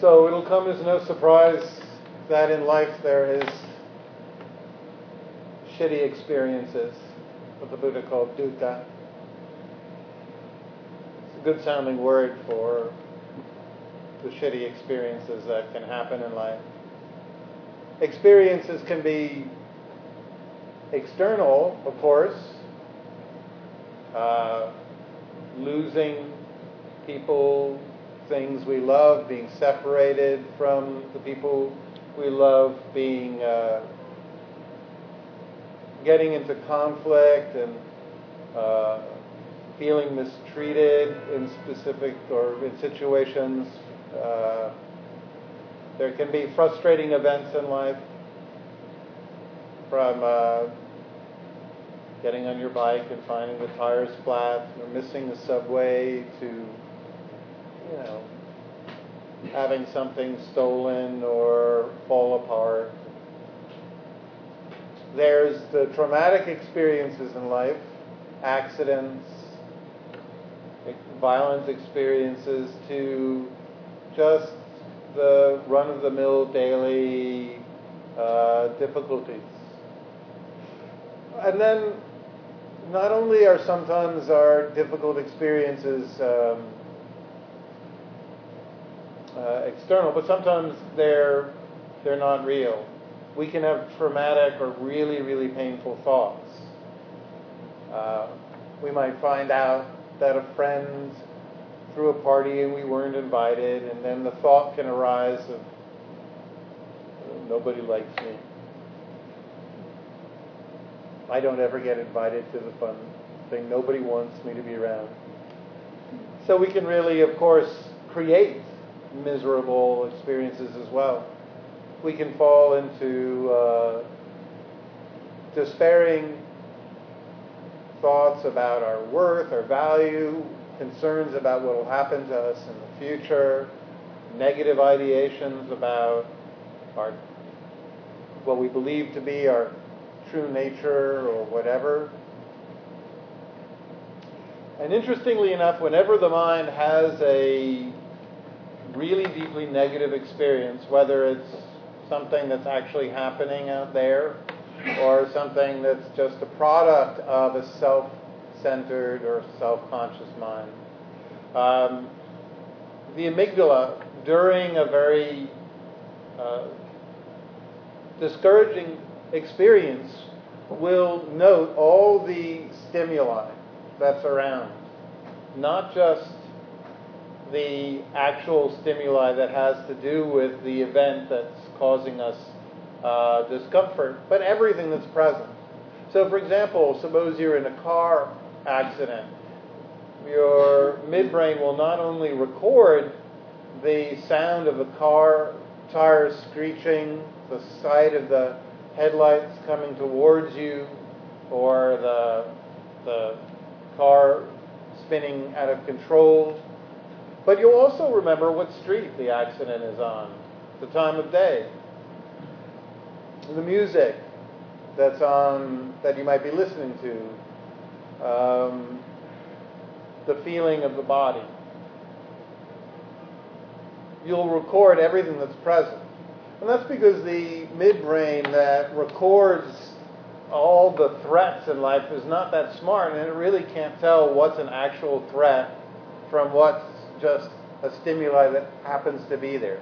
So it'll come as no surprise that in life there is shitty experiences, what the Buddha called dukkha. It's a good sounding word for the shitty experiences that can happen in life. Experiences can be external, of course, uh, losing people, things we love, being separated from the people we love, being uh, getting into conflict and uh, feeling mistreated in specific or in situations. Uh, there can be frustrating events in life from uh, getting on your bike and finding the tires flat, or missing the subway, to you know having something stolen or fall apart. There's the traumatic experiences in life, accidents, violent experiences, to just the run of the mill daily uh, difficulties. And then not only are sometimes our difficult experiences um, uh, external, but sometimes they're they're not real. We can have traumatic or really really painful thoughts. Uh, we might find out that a friend threw a party and we weren't invited, and then the thought can arise of nobody likes me. I don't ever get invited to the fun thing. Nobody wants me to be around. So we can really, of course, create miserable experiences as well. We can fall into uh, despairing thoughts about our worth, our value, concerns about what will happen to us in the future, negative ideations about our what we believe to be our true nature or whatever. And interestingly enough, whenever the mind has a really deeply negative experience, whether it's something that's actually happening out there or something that's just a product of a self centered or self conscious mind. Um, the amygdala, during a very uh, discouraging experience, will note all the stimuli that's around, not just the actual stimuli that has to do with the event that's causing us uh, discomfort, but everything that's present. So, for example, suppose you're in a car accident. Your midbrain will not only record the sound of a car tires screeching, the sight of the headlights coming towards you, or the, the car spinning out of control, but you'll also remember what street the accident is on, the time of day, the music that's on that you might be listening to, um, the feeling of the body. You'll record everything that's present. And that's because the midbrain that records all the threats in life is not that smart, and it really can't tell what's an actual threat from what's just a stimuli that happens to be there.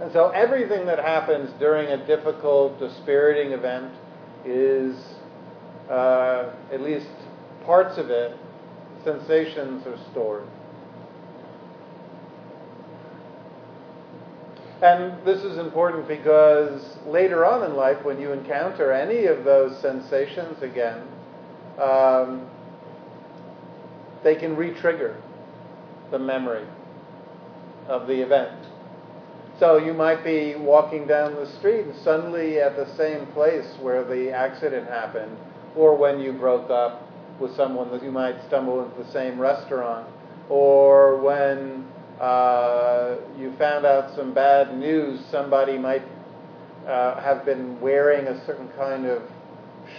And so everything that happens during a difficult, dispiriting event is, uh, at least parts of it, sensations are stored. And this is important because later on in life, when you encounter any of those sensations again, um, they can re trigger the memory of the event. So you might be walking down the street and suddenly at the same place where the accident happened, or when you broke up with someone that you might stumble into the same restaurant, or when uh, you found out some bad news, somebody might uh, have been wearing a certain kind of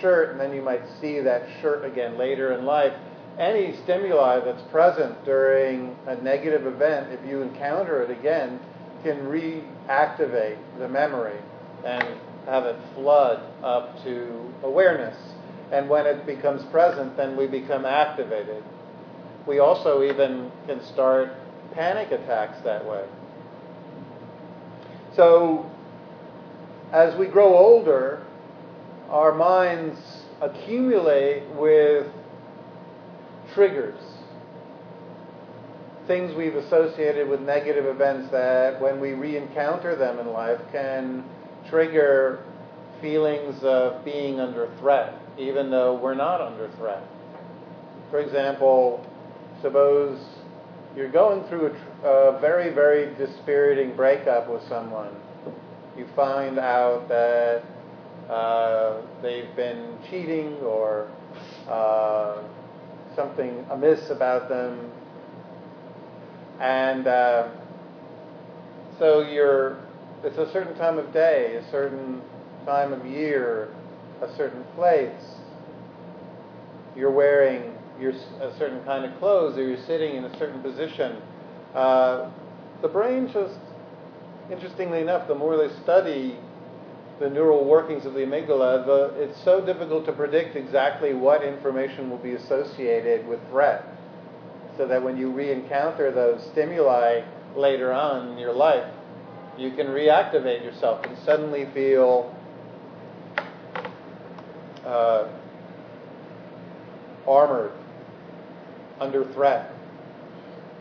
shirt, and then you might see that shirt again later in life any stimuli that's present during a negative event, if you encounter it again, can reactivate the memory and have it flood up to awareness. And when it becomes present, then we become activated. We also even can start panic attacks that way. So, as we grow older, our minds accumulate with triggers things we've associated with negative events that when we re-encounter them in life can trigger feelings of being under threat, even though we're not under threat. For example, suppose you're going through a, a very, very dispiriting breakup with someone. You find out that uh, they've been cheating or uh, something amiss about them and uh, so you're, it's a certain time of day, a certain time of year, a certain place. You're wearing your, a certain kind of clothes or you're sitting in a certain position. Uh, the brain just, interestingly enough, the more they study the neural workings of the amygdala, the, it's so difficult to predict exactly what information will be associated with threat so that when you re-encounter those stimuli later on in your life, you can reactivate yourself and suddenly feel uh, armored, under threat,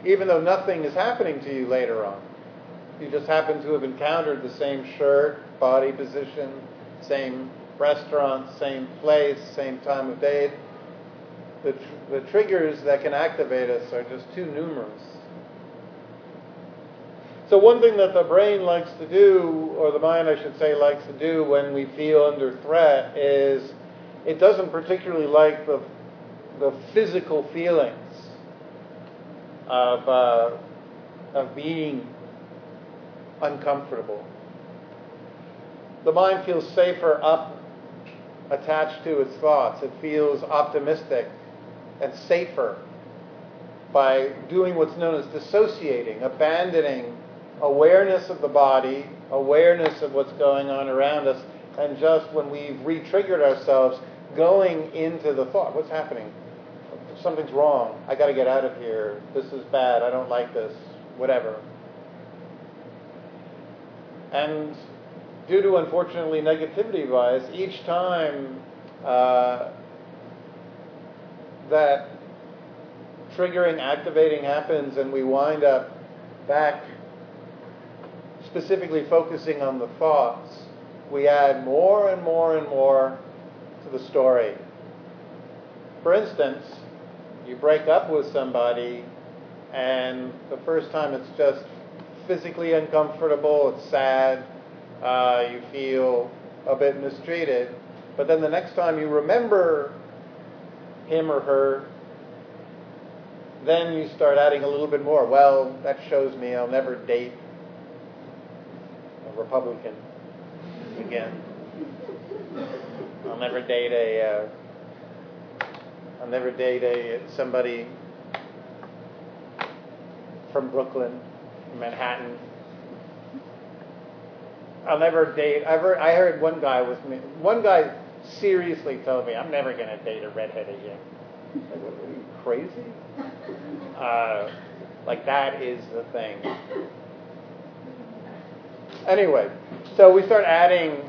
even though nothing is happening to you later on. You just happen to have encountered the same shirt, body position, same restaurant, same place, same time of day the, tr- the triggers that can activate us are just too numerous. So, one thing that the brain likes to do, or the mind, I should say, likes to do when we feel under threat is it doesn't particularly like the, the physical feelings of, uh, of being uncomfortable. The mind feels safer up attached to its thoughts. It feels optimistic and safer by doing what's known as dissociating, abandoning awareness of the body, awareness of what's going on around us, and just when we've re triggered ourselves, going into the thought what's happening? Something's wrong. I got to get out of here. This is bad. I don't like this. Whatever. And due to, unfortunately, negativity bias, each time uh, that triggering, activating happens, and we wind up back specifically focusing on the thoughts, we add more and more and more to the story. For instance, you break up with somebody, and the first time it's just physically uncomfortable, it's sad, uh, you feel a bit mistreated. But then the next time you remember him or her, then you start adding a little bit more. Well, that shows me I'll never date a Republican again. I'll never date a. Uh, I'll never date a somebody from Brooklyn, Manhattan. I'll never date. I heard, I heard one guy with me. One guy seriously told me, I'm never going to date a redhead again. Like, what, are you crazy? Uh, like, that is the thing. Anyway, so we start adding,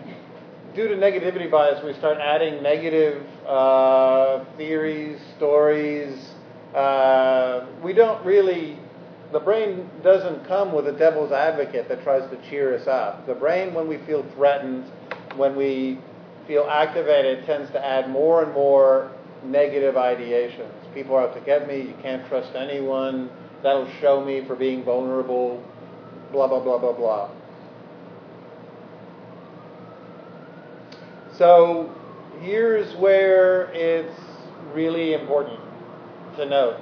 due to negativity bias, we start adding negative uh, theories, stories. Uh, we don't really, the brain doesn't come with a devil's advocate that tries to cheer us up. The brain, when we feel threatened, when we feel activated tends to add more and more negative ideations. People are out to get me, you can't trust anyone, that'll show me for being vulnerable, blah, blah, blah, blah, blah. So here's where it's really important to note.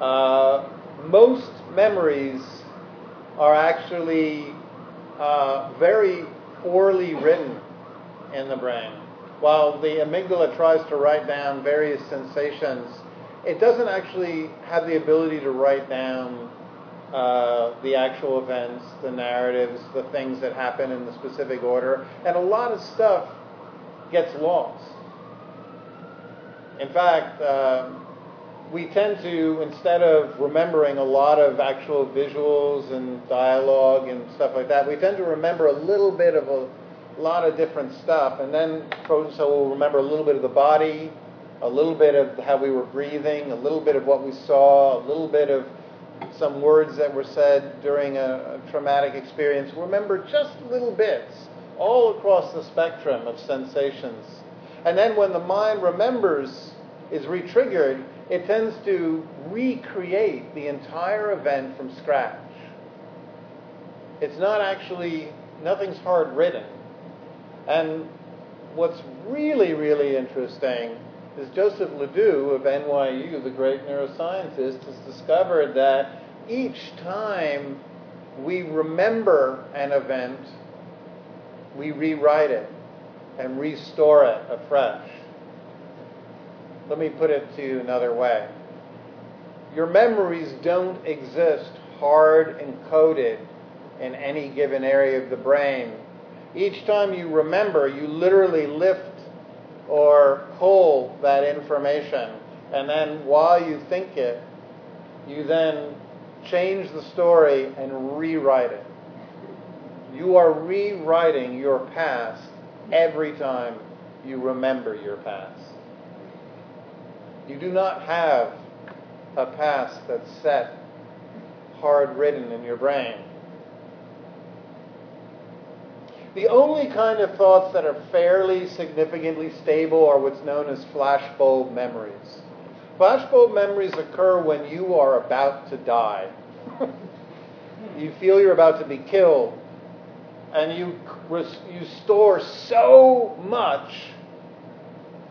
Uh, most memories are actually uh, very poorly written in the brain. While the amygdala tries to write down various sensations, it doesn't actually have the ability to write down uh, the actual events, the narratives, the things that happen in the specific order, and a lot of stuff gets lost. In fact, uh, we tend to, instead of remembering a lot of actual visuals and dialogue and stuff like that, we tend to remember a little bit of a lot of different stuff. And then, so we'll remember a little bit of the body, a little bit of how we were breathing, a little bit of what we saw, a little bit of some words that were said during a, a traumatic experience. Remember just little bits all across the spectrum of sensations. And then when the mind remembers, is retriggered, it tends to recreate the entire event from scratch. It's not actually, nothing's hard written. And what's really, really interesting is Joseph LeDoux of NYU, the great neuroscientist, has discovered that each time we remember an event, we rewrite it and restore it afresh. Let me put it to you another way. Your memories don't exist hard encoded in any given area of the brain. Each time you remember, you literally lift or pull that information, and then while you think it, you then change the story and rewrite it. You are rewriting your past every time you remember your past. You do not have a past that's set, hard written in your brain. The only kind of thoughts that are fairly significantly stable are what's known as flashbulb memories. Flashbulb memories occur when you are about to die. you feel you're about to be killed, and you, you store so much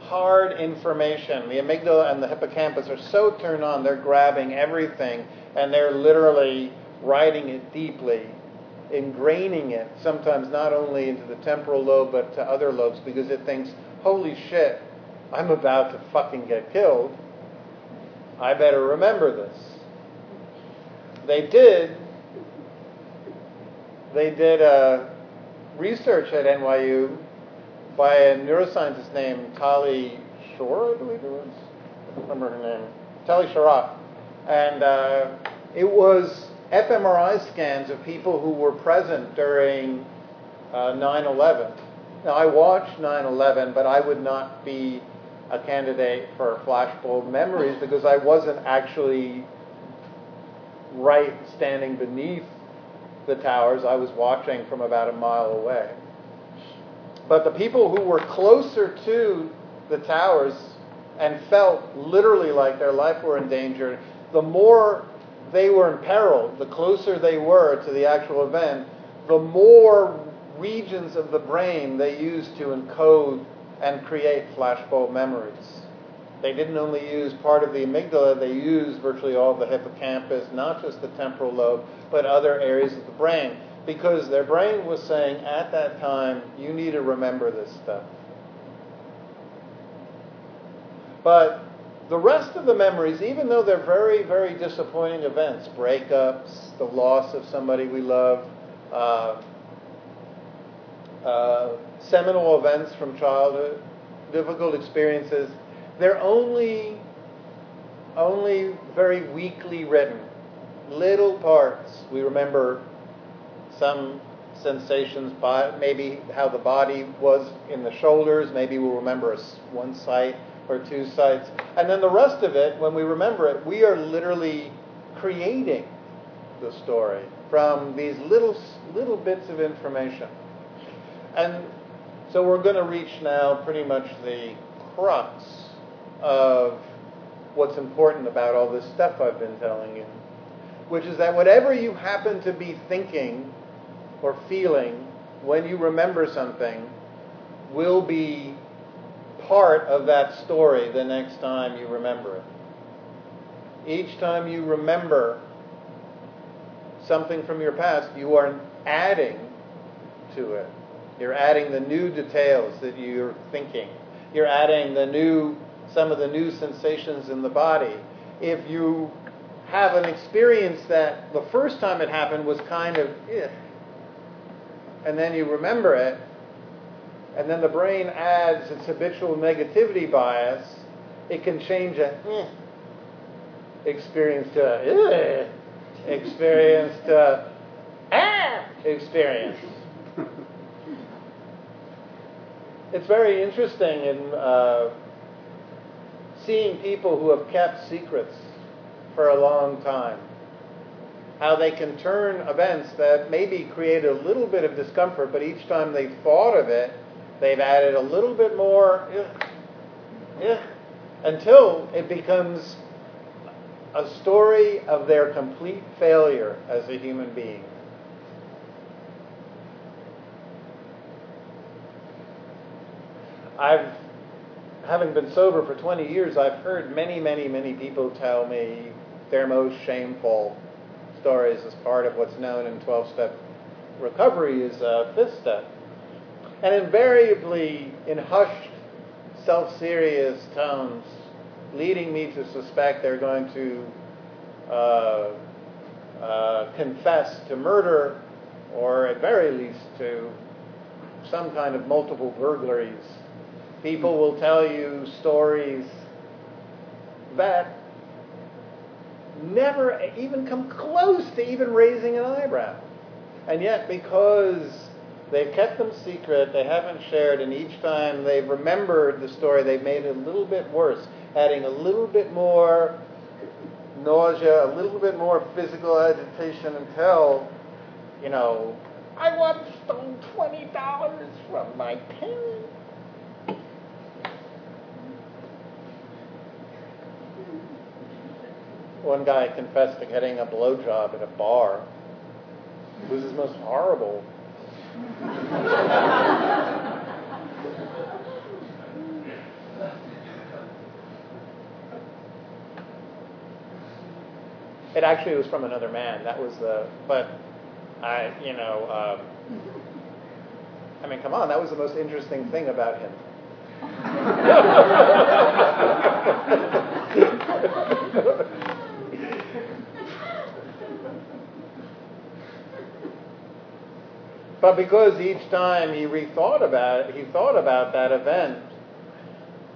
hard information. The amygdala and the hippocampus are so turned on, they're grabbing everything and they're literally writing it deeply, ingraining it, sometimes not only into the temporal lobe but to other lobes because it thinks, holy shit, I'm about to fucking get killed. I better remember this. They did. They did uh, research at NYU by a neuroscientist named Tali Shore, I believe it was. I don't remember her name. Tali Sharot. And uh, it was fMRI scans of people who were present during uh, 9/11. Now I watched 9/11, but I would not be a candidate for flashbulb memories because I wasn't actually right standing beneath the towers. I was watching from about a mile away. But the people who were closer to the towers and felt literally like their life were in danger, the more they were in peril, the closer they were to the actual event, the more regions of the brain they used to encode and create flashbulb memories. They didn't only use part of the amygdala, they used virtually all the hippocampus, not just the temporal lobe, but other areas of the brain because their brain was saying at that time, you need to remember this stuff. But the rest of the memories, even though they're very, very disappointing events, breakups, the loss of somebody we love, uh, uh, seminal events from childhood, difficult experiences, they're only, only very weakly written. Little parts. We remember some sensations, by maybe how the body was in the shoulders, maybe we'll remember one site or two sites. And then the rest of it, when we remember it, we are literally creating the story from these little, little bits of information. And so we're going to reach now pretty much the crux of what's important about all this stuff I've been telling you, which is that whatever you happen to be thinking or feeling when you remember something will be part of that story the next time you remember it. Each time you remember something from your past, you are adding to it. You're adding the new details that you're thinking. You're adding the new some of the new sensations in the body. If you have an experience that the first time it happened was kind of, eh, and then you remember it, and then the brain adds its habitual negativity bias, it can change a eh, experience to a eh, experience to ah experience. it's very interesting in uh, seeing people who have kept secrets for a long time. How they can turn events that maybe create a little bit of discomfort, but each time they've thought of it, they've added a little bit more, yeah, until it becomes a story of their complete failure as a human being. I've, having been sober for 20 years, I've heard many, many, many people tell me their most shameful stories as part of what's known in 12 step recovery is a fifth step. And invariably, in hushed, self serious tones, leading me to suspect they're going to uh, uh, confess to murder or, at very least, to some kind of multiple burglaries. People will tell you stories that never even come close to even raising an eyebrow. And yet, because they've kept them secret, they haven't shared, and each time they've remembered the story, they've made it a little bit worse, adding a little bit more nausea, a little bit more physical agitation until, you know, I once stole $20 from my parents. One guy confessed to getting a blowjob at a bar. It was his most horrible. it actually was from another man. That was the, but I, you know, um, I mean, come on, that was the most interesting thing about him. But because each time he rethought about it, he thought about that event,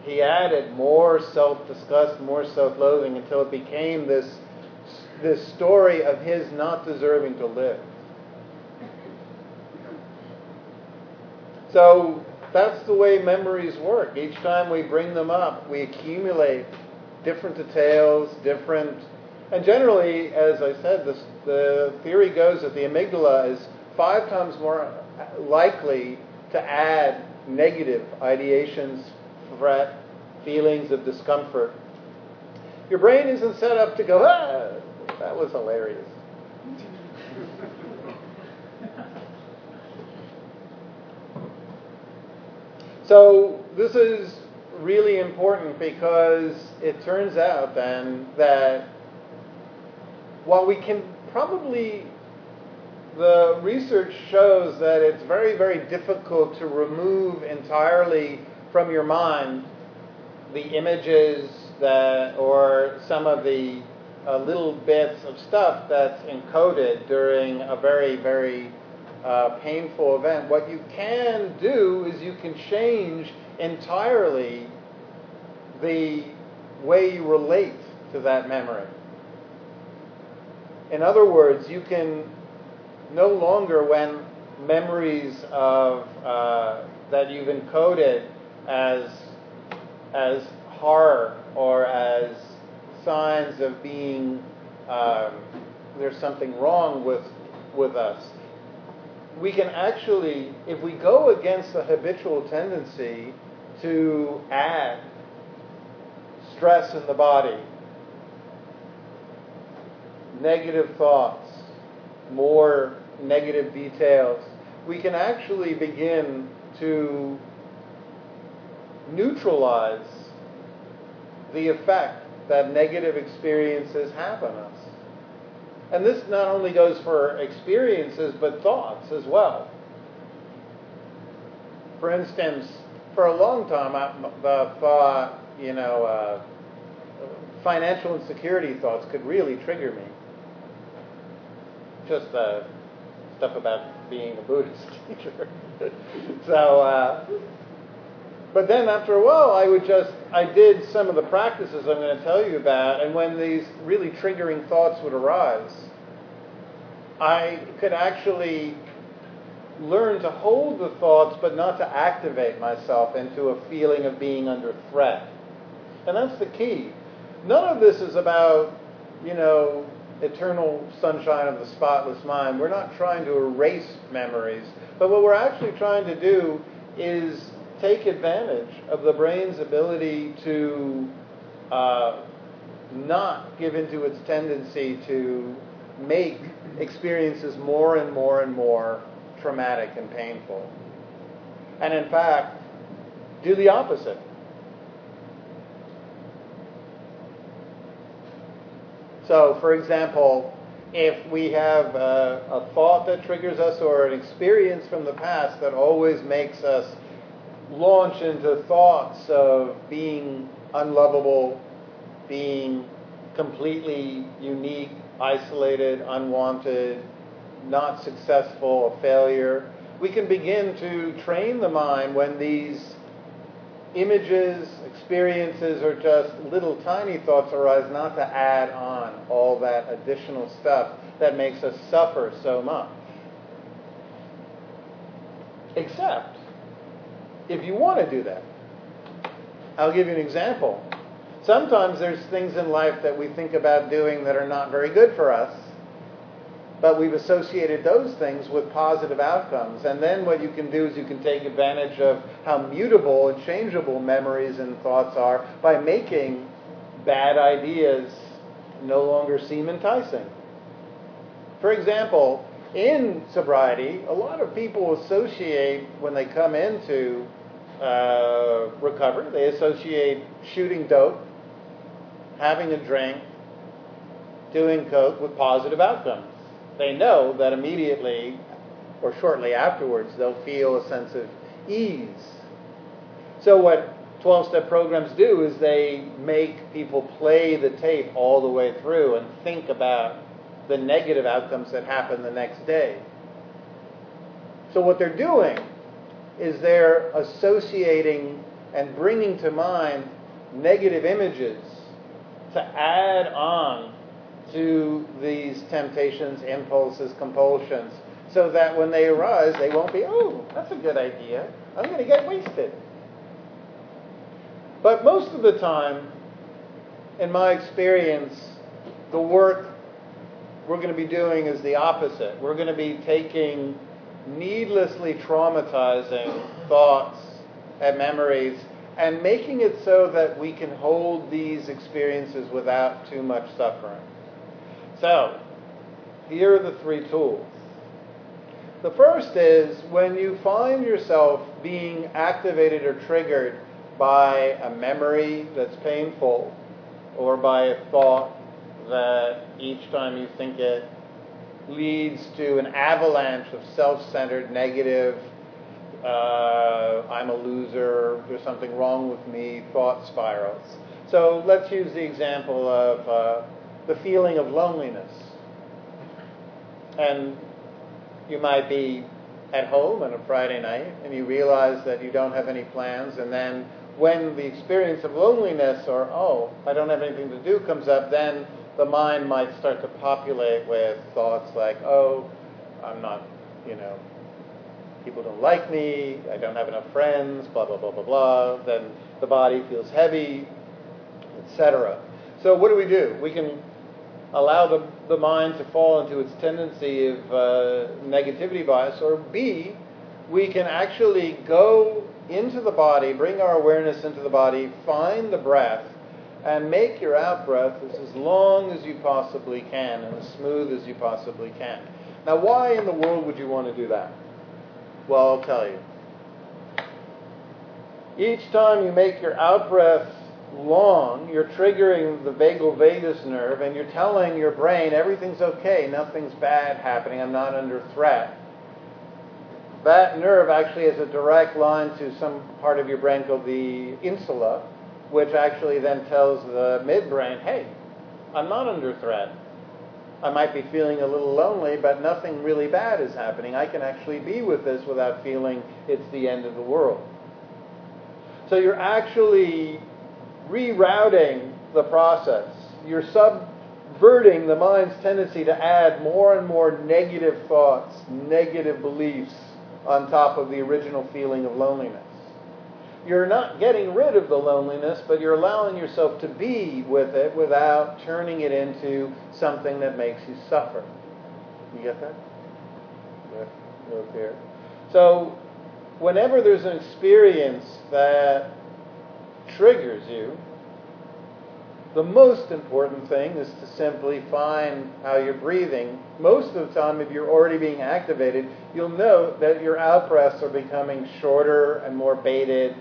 he added more self-disgust, more self-loathing until it became this, this story of his not deserving to live. So that's the way memories work. Each time we bring them up, we accumulate different details, different, and generally, as I said, this, the theory goes that the amygdala is five times more likely to add negative ideations, threat, feelings of discomfort. Your brain isn't set up to go, ah, that was hilarious. so this is really important because it turns out then that while we can probably the research shows that it's very, very difficult to remove entirely from your mind the images that, or some of the uh, little bits of stuff that's encoded during a very, very uh, painful event. What you can do is you can change entirely the way you relate to that memory. In other words, you can no longer when memories of uh, that you've encoded as as horror or as signs of being um, there's something wrong with with us. We can actually, if we go against the habitual tendency to add stress in the body, negative thoughts, more negative details, we can actually begin to neutralize the effect that negative experiences have on us. And this not only goes for experiences, but thoughts as well. For instance, for a long time, I, thought, you know, uh, financial insecurity thoughts could really trigger me. Just uh, stuff about being a Buddhist teacher. so, uh, but then after a while, I would just, I did some of the practices I'm going to tell you about, and when these really triggering thoughts would arise, I could actually learn to hold the thoughts but not to activate myself into a feeling of being under threat. And that's the key. None of this is about, you know, eternal sunshine of the spotless mind. We're not trying to erase memories, but what we're actually trying to do is take advantage of the brain's ability to uh, not give into its tendency to make experiences more and more and more traumatic and painful. And in fact, do the opposite. So, for example, if we have a, a, thought that triggers us or an experience from the past that always makes us launch into thoughts of being unlovable, being completely unique, isolated, unwanted, not successful, a failure, we can begin to train the mind when these images, experiences, or just little tiny thoughts arise not to add on all that additional stuff that makes us suffer so much. Except if you want to do that. I'll give you an example. Sometimes there's things in life that we think about doing that are not very good for us, but we've associated those things with positive outcomes. And then what you can do is you can take advantage of how mutable and changeable memories and thoughts are by making bad ideas no longer seem enticing. For example, in sobriety, a lot of people associate when they come into uh, recovery, they associate shooting dope, having a drink, doing coke with positive outcomes. They know that immediately or shortly afterwards they'll feel a sense of ease. So what 12-step programs do is they make people play the tape all the way through and think about the negative outcomes that happen the next day. So what they're doing is they're associating and bringing to mind negative images to add on to these temptations, impulses, compulsions, so that when they arise, they won't be, oh, that's a good idea. I'm going to get wasted. But most of the time, in my experience, the work we're going to be doing is the opposite. We're going to be taking needlessly traumatizing thoughts and memories and making it so that we can hold these experiences without too much suffering. So, here are the three tools. The first is when you find yourself being activated or triggered by a memory that's painful or by a thought that each time you think it leads to an avalanche of self-centered, negative, uh, I'm a loser, there's something wrong with me, thought spirals. So let's use the example of uh, the feeling of loneliness. And you might be at home on a Friday night and you realize that you don't have any plans, and then when the experience of loneliness or, oh, I don't have anything to do comes up, then the mind might start to populate with thoughts like, oh, I'm not, you know, people don't like me, I don't have enough friends, blah, blah, blah, blah, blah. Then the body feels heavy, etc. So what do we do? We can allow the, the mind to fall into its tendency of uh, negativity bias, or B, we can actually go into the body, bring our awareness into the body, find the breath, and make your out breath as long as you possibly can and as smooth as you possibly can. Now, why in the world would you want to do that? Well, I'll tell you. Each time you make your out breath long, you're triggering the vagal vagus nerve and you're telling your brain everything's okay, nothing's bad happening, I'm not under threat. That nerve actually has a direct line to some part of your brain called the insula, which actually then tells the midbrain, hey, I'm not under threat. I might be feeling a little lonely, but nothing really bad is happening. I can actually be with this without feeling it's the end of the world. So you're actually rerouting the process. You're subverting the mind's tendency to add more and more negative thoughts, negative beliefs on top of the original feeling of loneliness. You're not getting rid of the loneliness, but you're allowing yourself to be with it without turning it into something that makes you suffer. You get that? Yeah, up here. So, whenever there's an experience that triggers you, the most important thing is to simply find how you're breathing. Most of the time, if you're already being activated, you'll know that your out breaths are becoming shorter and more bated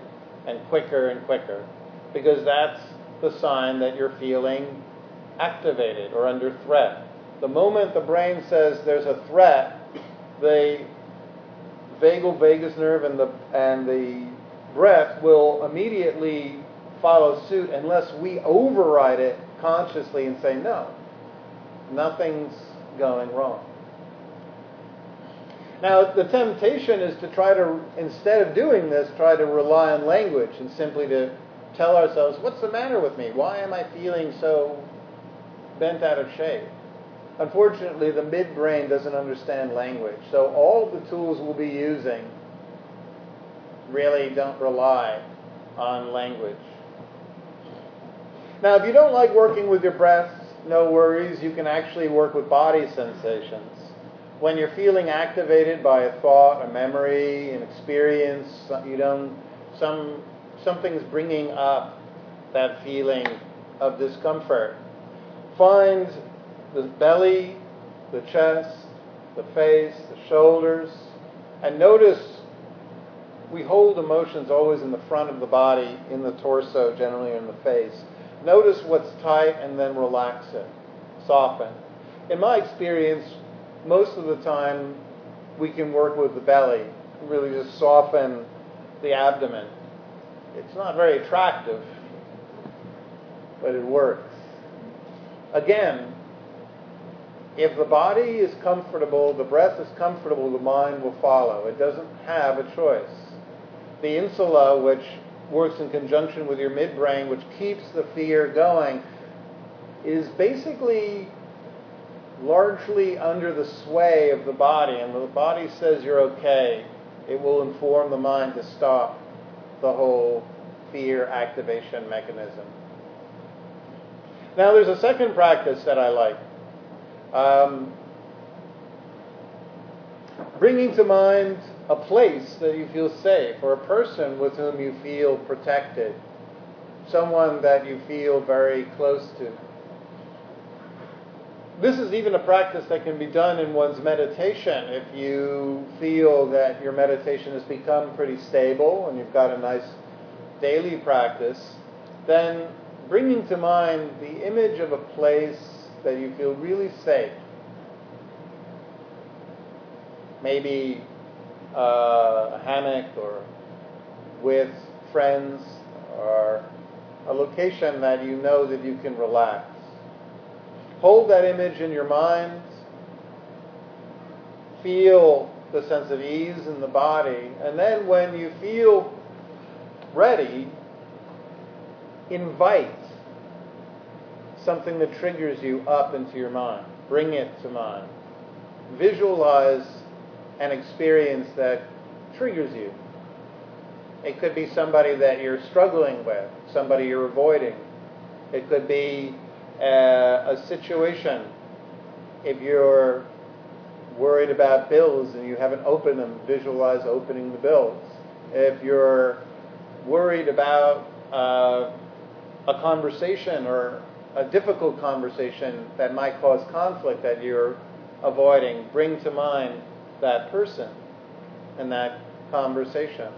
and quicker and quicker because that's the sign that you're feeling activated or under threat. The moment the brain says there's a threat, the vagal vagus nerve and the, and the breath will immediately follow suit unless we override it consciously and say, no, nothing's going wrong. Now, the temptation is to try to, instead of doing this, try to rely on language and simply to tell ourselves, what's the matter with me? Why am I feeling so bent out of shape? Unfortunately, the midbrain doesn't understand language. So all the tools we'll be using really don't rely on language. Now, if you don't like working with your breath, no worries. You can actually work with body sensations. When you're feeling activated by a thought, a memory, an experience, you don't, some, something's bringing up that feeling of discomfort. Find the belly, the chest, the face, the shoulders, and notice we hold emotions always in the front of the body, in the torso, generally in the face. Notice what's tight and then relax it, soften. In my experience, most of the time we can work with the belly, really just soften the abdomen. It's not very attractive, but it works. Again, if the body is comfortable, the breath is comfortable, the mind will follow. It doesn't have a choice. The insula, which works in conjunction with your midbrain, which keeps the fear going, is basically largely under the sway of the body. And when the body says you're okay, it will inform the mind to stop the whole fear activation mechanism. Now, there's a second practice that I like. Um, bringing to mind a place that you feel safe or a person with whom you feel protected, someone that you feel very close to. This is even a practice that can be done in one's meditation. If you feel that your meditation has become pretty stable and you've got a nice daily practice, then bringing to mind the image of a place that you feel really safe. Maybe uh, a hammock or with friends or a location that you know that you can relax. Hold that image in your mind. Feel the sense of ease in the body. And then when you feel ready, invite something that triggers you up into your mind. Bring it to mind. Visualize an experience that triggers you. It could be somebody that you're struggling with, somebody you're avoiding. It could be a, a situation. If you're worried about bills and you haven't opened them, visualize opening the bills. If you're worried about uh, a conversation or a difficult conversation that might cause conflict that you're avoiding, bring to mind that person and that conversation.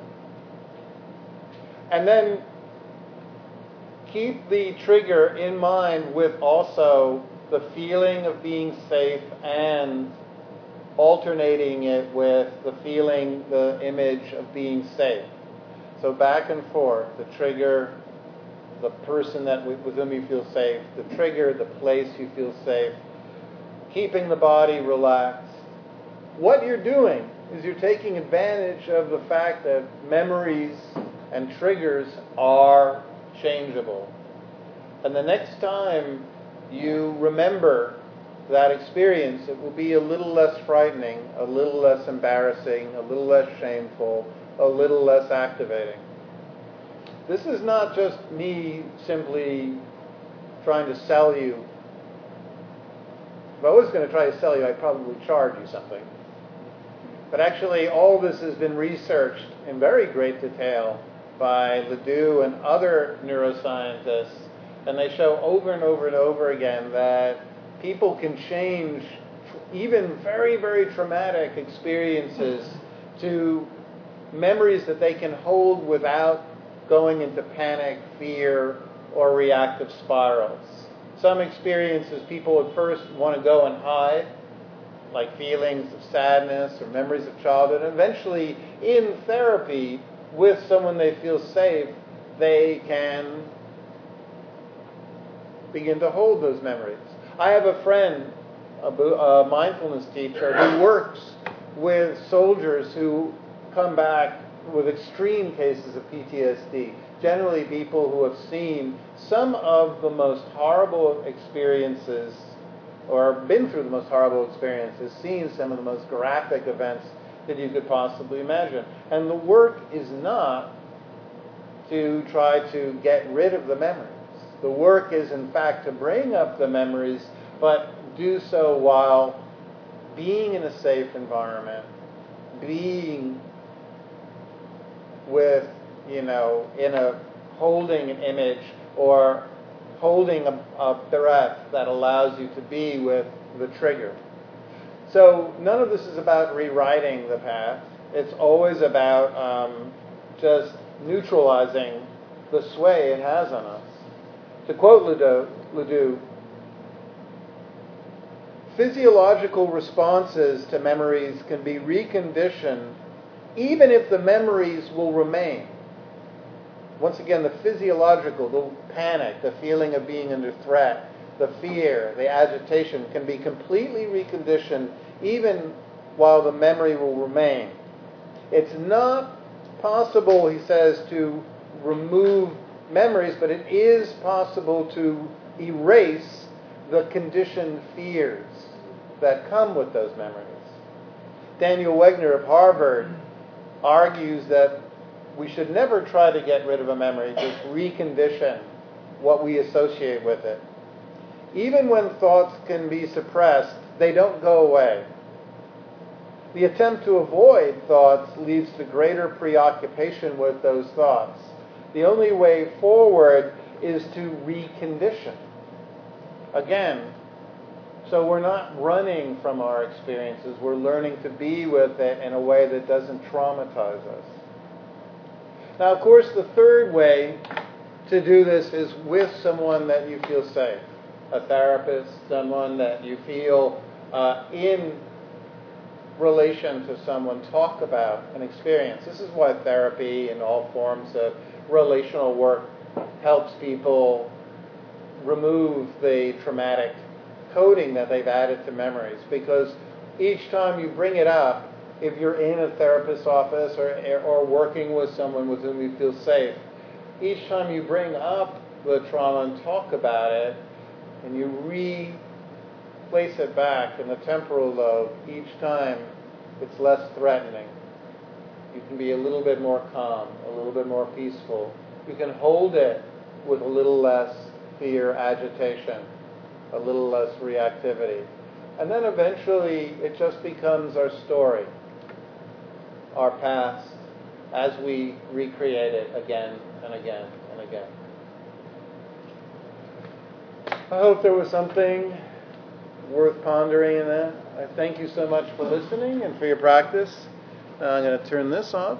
And then keep the trigger in mind with also the feeling of being safe and alternating it with the feeling, the image of being safe. So back and forth, the trigger, the person that with whom you feel safe, the trigger, the place you feel safe, keeping the body relaxed. What you're doing is you're taking advantage of the fact that memories and triggers are changeable. And the next time you remember that experience, it will be a little less frightening, a little less embarrassing, a little less shameful, a little less activating. This is not just me simply trying to sell you. If I was going to try to sell you, I'd probably charge you something. But actually, all this has been researched in very great detail by LeDoux and other neuroscientists, and they show over and over and over again that people can change even very, very traumatic experiences to memories that they can hold without going into panic, fear, or reactive spirals. Some experiences people at first want to go and hide, like feelings of sadness or memories of childhood. And eventually, in therapy with someone they feel safe, they can begin to hold those memories. I have a friend, a mindfulness teacher, who works with soldiers who come back with extreme cases of PTSD. Generally, people who have seen some of the most horrible experiences or been through the most horrible experiences, seen some of the most graphic events that you could possibly imagine. And the work is not to try to get rid of the memories. The work is, in fact, to bring up the memories, but do so while being in a safe environment, being with, you know, in a holding an image or holding a, a breath that allows you to be with the trigger. So none of this is about rewriting the path. It's always about um, just neutralizing the sway it has on us. To quote LeDoux, LeDoux, physiological responses to memories can be reconditioned even if the memories will remain. Once again, the physiological, the panic, the feeling of being under threat, the fear, the agitation can be completely reconditioned even while the memory will remain. It's not possible, he says, to remove memories, but it is possible to erase the conditioned fears that come with those memories. Daniel Wegner of Harvard argues that we should never try to get rid of a memory, just recondition what we associate with it. Even when thoughts can be suppressed, they don't go away. The attempt to avoid thoughts leads to greater preoccupation with those thoughts. The only way forward is to recondition. Again, so we're not running from our experiences, we're learning to be with it in a way that doesn't traumatize us. Now, of course, the third way to do this is with someone that you feel safe a therapist, someone that you feel uh, in relation to someone talk about an experience. This is why therapy and all forms of relational work helps people remove the traumatic coding that they've added to memories because each time you bring it up, if you're in a therapist's office or, or working with someone with whom you feel safe, each time you bring up the trauma and talk about it, and you replace it back in the temporal lobe, each time it's less threatening. You can be a little bit more calm, a little bit more peaceful. You can hold it with a little less fear, agitation a little less reactivity. And then eventually it just becomes our story, our past, as we recreate it again and again and again. I hope there was something worth pondering in that. I thank you so much for listening and for your practice. I'm going to turn this off.